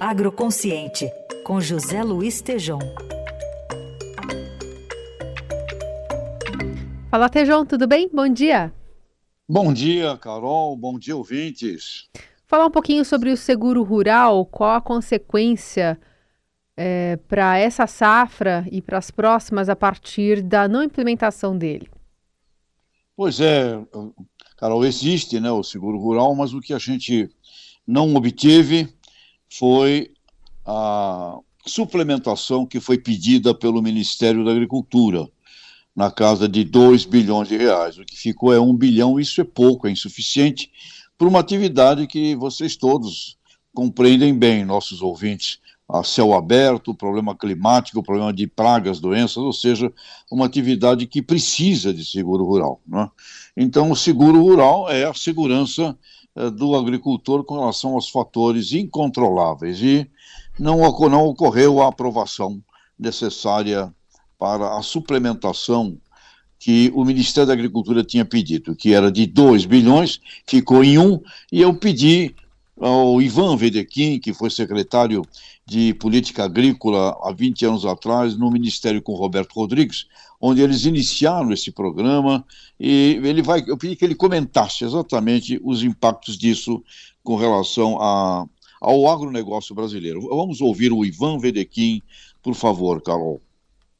Agroconsciente, com José Luiz Tejom. Fala, Tejom, tudo bem? Bom dia. Bom dia, Carol. Bom dia, ouvintes. Falar um pouquinho sobre o seguro rural, qual a consequência é, para essa safra e para as próximas a partir da não implementação dele? Pois é, Carol, existe né, o seguro rural, mas o que a gente não obteve foi a suplementação que foi pedida pelo Ministério da Agricultura, na casa de 2 bilhões de reais. O que ficou é 1 bilhão, isso é pouco, é insuficiente para uma atividade que vocês todos compreendem bem, nossos ouvintes, a céu aberto, problema climático, problema de pragas, doenças, ou seja, uma atividade que precisa de seguro rural. Né? Então, o seguro rural é a segurança do agricultor com relação aos fatores incontroláveis e não, não ocorreu a aprovação necessária para a suplementação que o Ministério da Agricultura tinha pedido, que era de 2 bilhões, ficou em 1, um, e eu pedi ao Ivan Vedequim, que foi secretário de Política Agrícola há 20 anos atrás, no Ministério com Roberto Rodrigues, onde eles iniciaram esse programa, e ele vai, eu pedi que ele comentasse exatamente os impactos disso com relação a, ao agronegócio brasileiro. Vamos ouvir o Ivan Vedequim, por favor, Carol.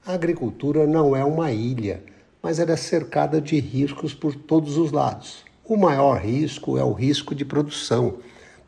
A agricultura não é uma ilha mas ela é cercada de riscos por todos os lados. O maior risco é o risco de produção,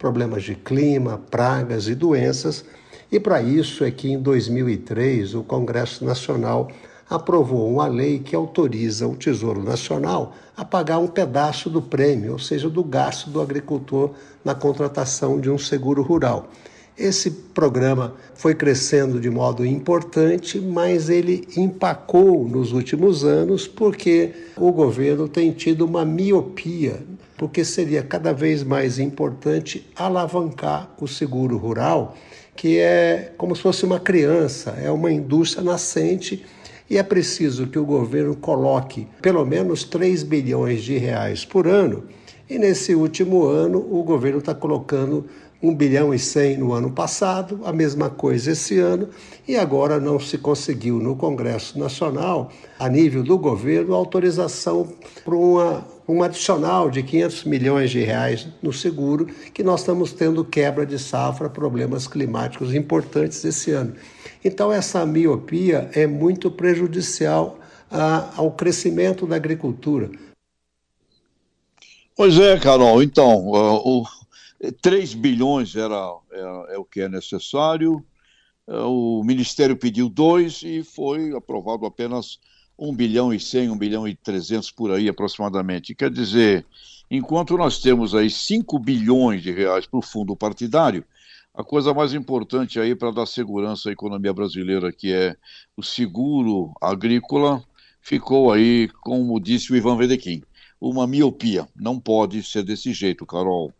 problemas de clima, pragas e doenças, e para isso é que em 2003 o Congresso Nacional aprovou uma lei que autoriza o Tesouro Nacional a pagar um pedaço do prêmio, ou seja, do gasto do agricultor na contratação de um seguro rural. Esse programa foi crescendo de modo importante, mas ele empacou nos últimos anos porque o governo tem tido uma miopia, porque seria cada vez mais importante alavancar o seguro rural, que é como se fosse uma criança, é uma indústria nascente e é preciso que o governo coloque pelo menos 3 bilhões de reais por ano. E nesse último ano, o governo está colocando 1 bilhão e 100 no ano passado, a mesma coisa esse ano, e agora não se conseguiu no Congresso Nacional, a nível do governo, autorização para uma, um adicional de 500 milhões de reais no seguro, que nós estamos tendo quebra de safra, problemas climáticos importantes esse ano. Então, essa miopia é muito prejudicial a, ao crescimento da agricultura. Pois é, Carol. Então, uh, o 3 bilhões era, é, é o que é necessário. É, o Ministério pediu 2 e foi aprovado apenas 1 bilhão e 100, 1 bilhão e 300 por aí aproximadamente. Quer dizer, enquanto nós temos aí 5 bilhões de reais para o fundo partidário, a coisa mais importante aí para dar segurança à economia brasileira, que é o seguro agrícola, ficou aí, como disse o Ivan Vedequim, uma miopia. Não pode ser desse jeito, Carol.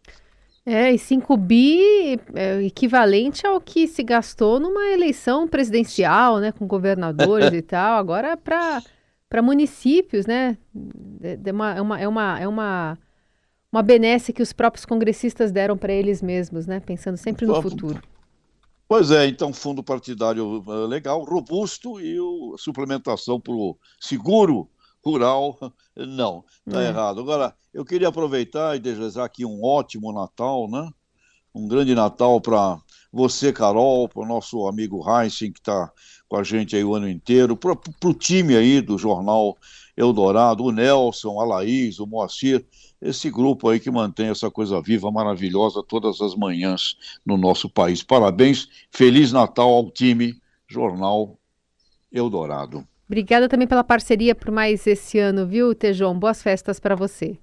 É, e 5 bi é equivalente ao que se gastou numa eleição presidencial, né, com governadores e tal. Agora para para municípios, né? É, é, uma, é, uma, é, uma, é uma, uma benesse que os próprios congressistas deram para eles mesmos, né? Pensando sempre no futuro. Pois é, então fundo partidário eh, legal, robusto e a suplementação para o seguro rural, não, está é. errado. Agora, eu queria aproveitar e desejar aqui um ótimo Natal, né? Um grande Natal para você, Carol, para o nosso amigo Heisen, que está com a gente aí o ano inteiro, para o time aí do Jornal Eldorado, o Nelson, a Laís, o Moacir, esse grupo aí que mantém essa coisa viva, maravilhosa, todas as manhãs no nosso país. Parabéns, Feliz Natal ao time Jornal Eldorado. Obrigada também pela parceria por mais esse ano, viu, Tejon? Boas festas para você.